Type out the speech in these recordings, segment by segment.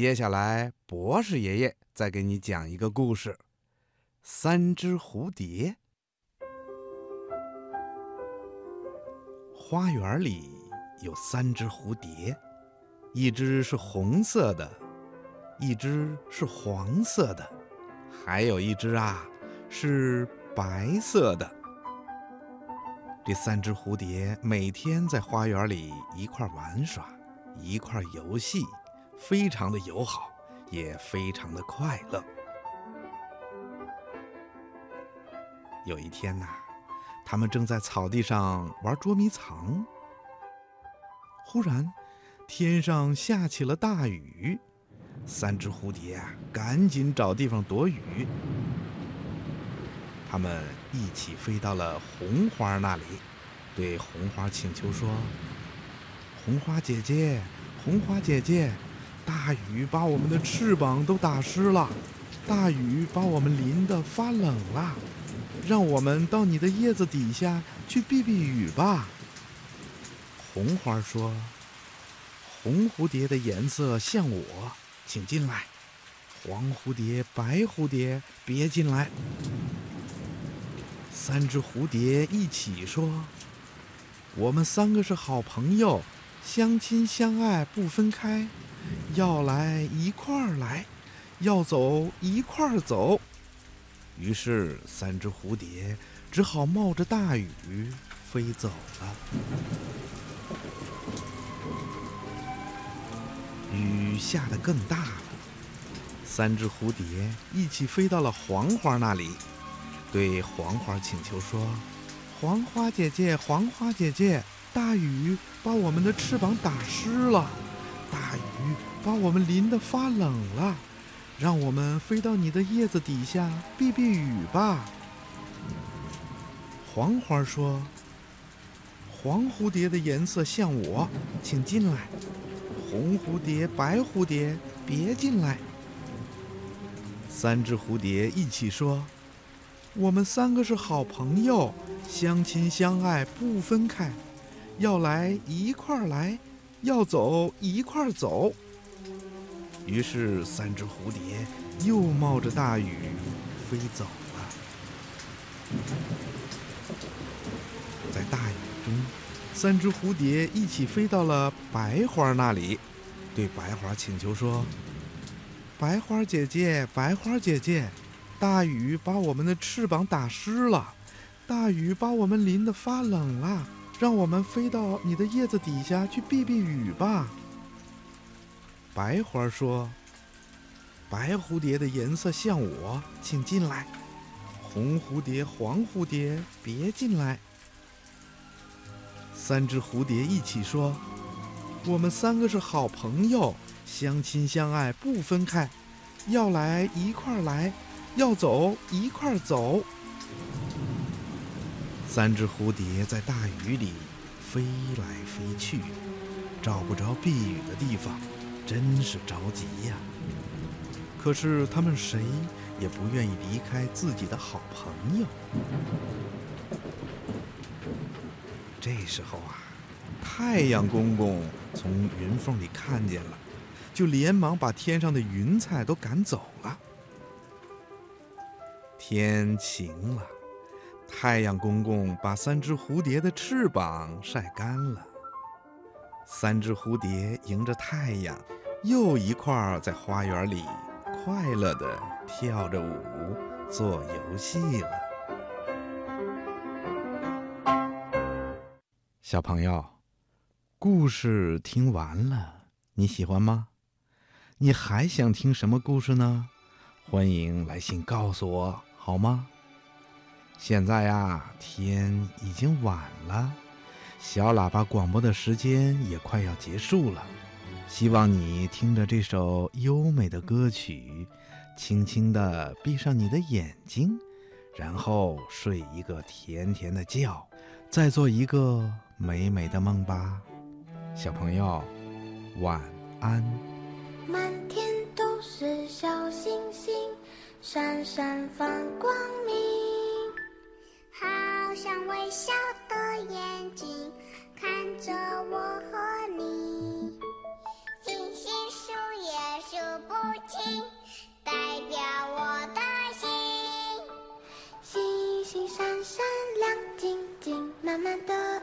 接下来，博士爷爷再给你讲一个故事：三只蝴蝶。花园里有三只蝴蝶，一只是红色的，一只是黄色的，还有一只啊是白色的。这三只蝴蝶每天在花园里一块玩耍，一块游戏，非常的友好，也非常的快乐。有一天呐，他们正在草地上玩捉迷藏，忽然天上下起了大雨，三只蝴蝶啊，赶紧找地方躲雨。他们一起飞到了红花那里，对红花请求说：“红花姐姐，红花姐姐，大雨把我们的翅膀都打湿了，大雨把我们淋得发冷了，让我们到你的叶子底下去避避雨吧。”红花说：“红蝴蝶的颜色像我，请进来；黄蝴蝶、白蝴蝶，别进来。”三只蝴蝶一起说：“我们三个是好朋友，相亲相爱不分开，要来一块儿来，要走一块儿走。”于是，三只蝴蝶只好冒着大雨飞走了。雨下得更大了，三只蝴蝶一起飞到了黄花那里。对黄花请求说：“黄花姐姐，黄花姐姐，大雨把我们的翅膀打湿了，大雨把我们淋得发冷了，让我们飞到你的叶子底下避避雨吧。”黄花说：“黄蝴蝶的颜色像我，请进来；红蝴蝶、白蝴蝶，别进来。”三只蝴蝶一起说。我们三个是好朋友，相亲相爱不分开，要来一块儿来，要走一块儿走。于是，三只蝴蝶又冒着大雨飞走了。在大雨中，三只蝴蝶一起飞到了白花那里，对白花请求说：“白花姐姐，白花姐姐。”大雨把我们的翅膀打湿了，大雨把我们淋得发冷了，让我们飞到你的叶子底下去避避雨吧。白花说：“白蝴蝶的颜色像我，请进来；红蝴蝶、黄蝴蝶，别进来。”三只蝴蝶一起说：“我们三个是好朋友，相亲相爱不分开，要来一块儿来。”要走一块儿走。三只蝴蝶在大雨里飞来飞去，找不着避雨的地方，真是着急呀。可是他们谁也不愿意离开自己的好朋友。这时候啊，太阳公公从云缝里看见了，就连忙把天上的云彩都赶走了。天晴了，太阳公公把三只蝴蝶的翅膀晒干了。三只蝴蝶迎着太阳，又一块儿在花园里快乐地跳着舞，做游戏了。小朋友，故事听完了，你喜欢吗？你还想听什么故事呢？欢迎来信告诉我。好吗？现在呀，天已经晚了，小喇叭广播的时间也快要结束了。希望你听着这首优美的歌曲，轻轻地闭上你的眼睛，然后睡一个甜甜的觉，再做一个美美的梦吧。小朋友，晚安。满天都是小星星。闪闪放光明，好像微笑的眼睛看着我和と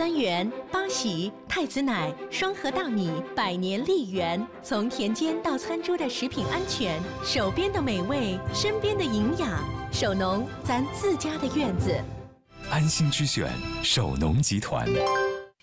三元、八喜、太子奶、双核大米，百年丽源。从田间到餐桌的食品安全，手边的美味，身边的营养。守农，咱自家的院子。安心之选，守农集团。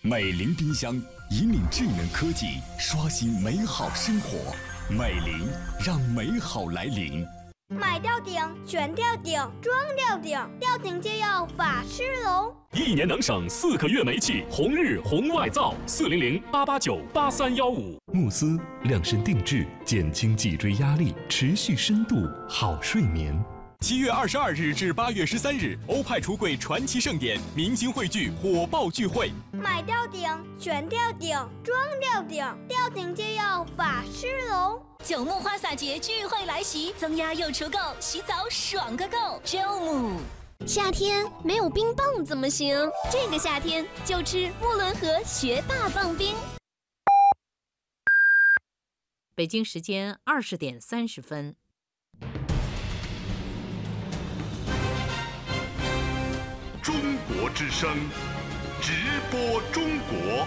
美菱冰箱引领智能科技，刷新美好生活。美菱让美好来临。买吊顶，选吊顶，装吊顶，吊顶就要法师龙。一年能省四个月煤气，红日红外灶四零零八八九八三幺五。慕斯量身定制，减轻脊椎压力，持续深度好睡眠。七月二十二日至八月十三日，欧派橱柜传奇盛典，明星汇聚，火爆聚会。买吊顶，选吊顶，装吊顶，吊顶就要法师龙。九牧花洒节聚会来袭，增压又除垢，洗澡爽个够。九牧。夏天没有冰棒怎么行？这个夏天就吃木伦河学霸棒冰。北京时间二十点三十分。中国之声，直播中国。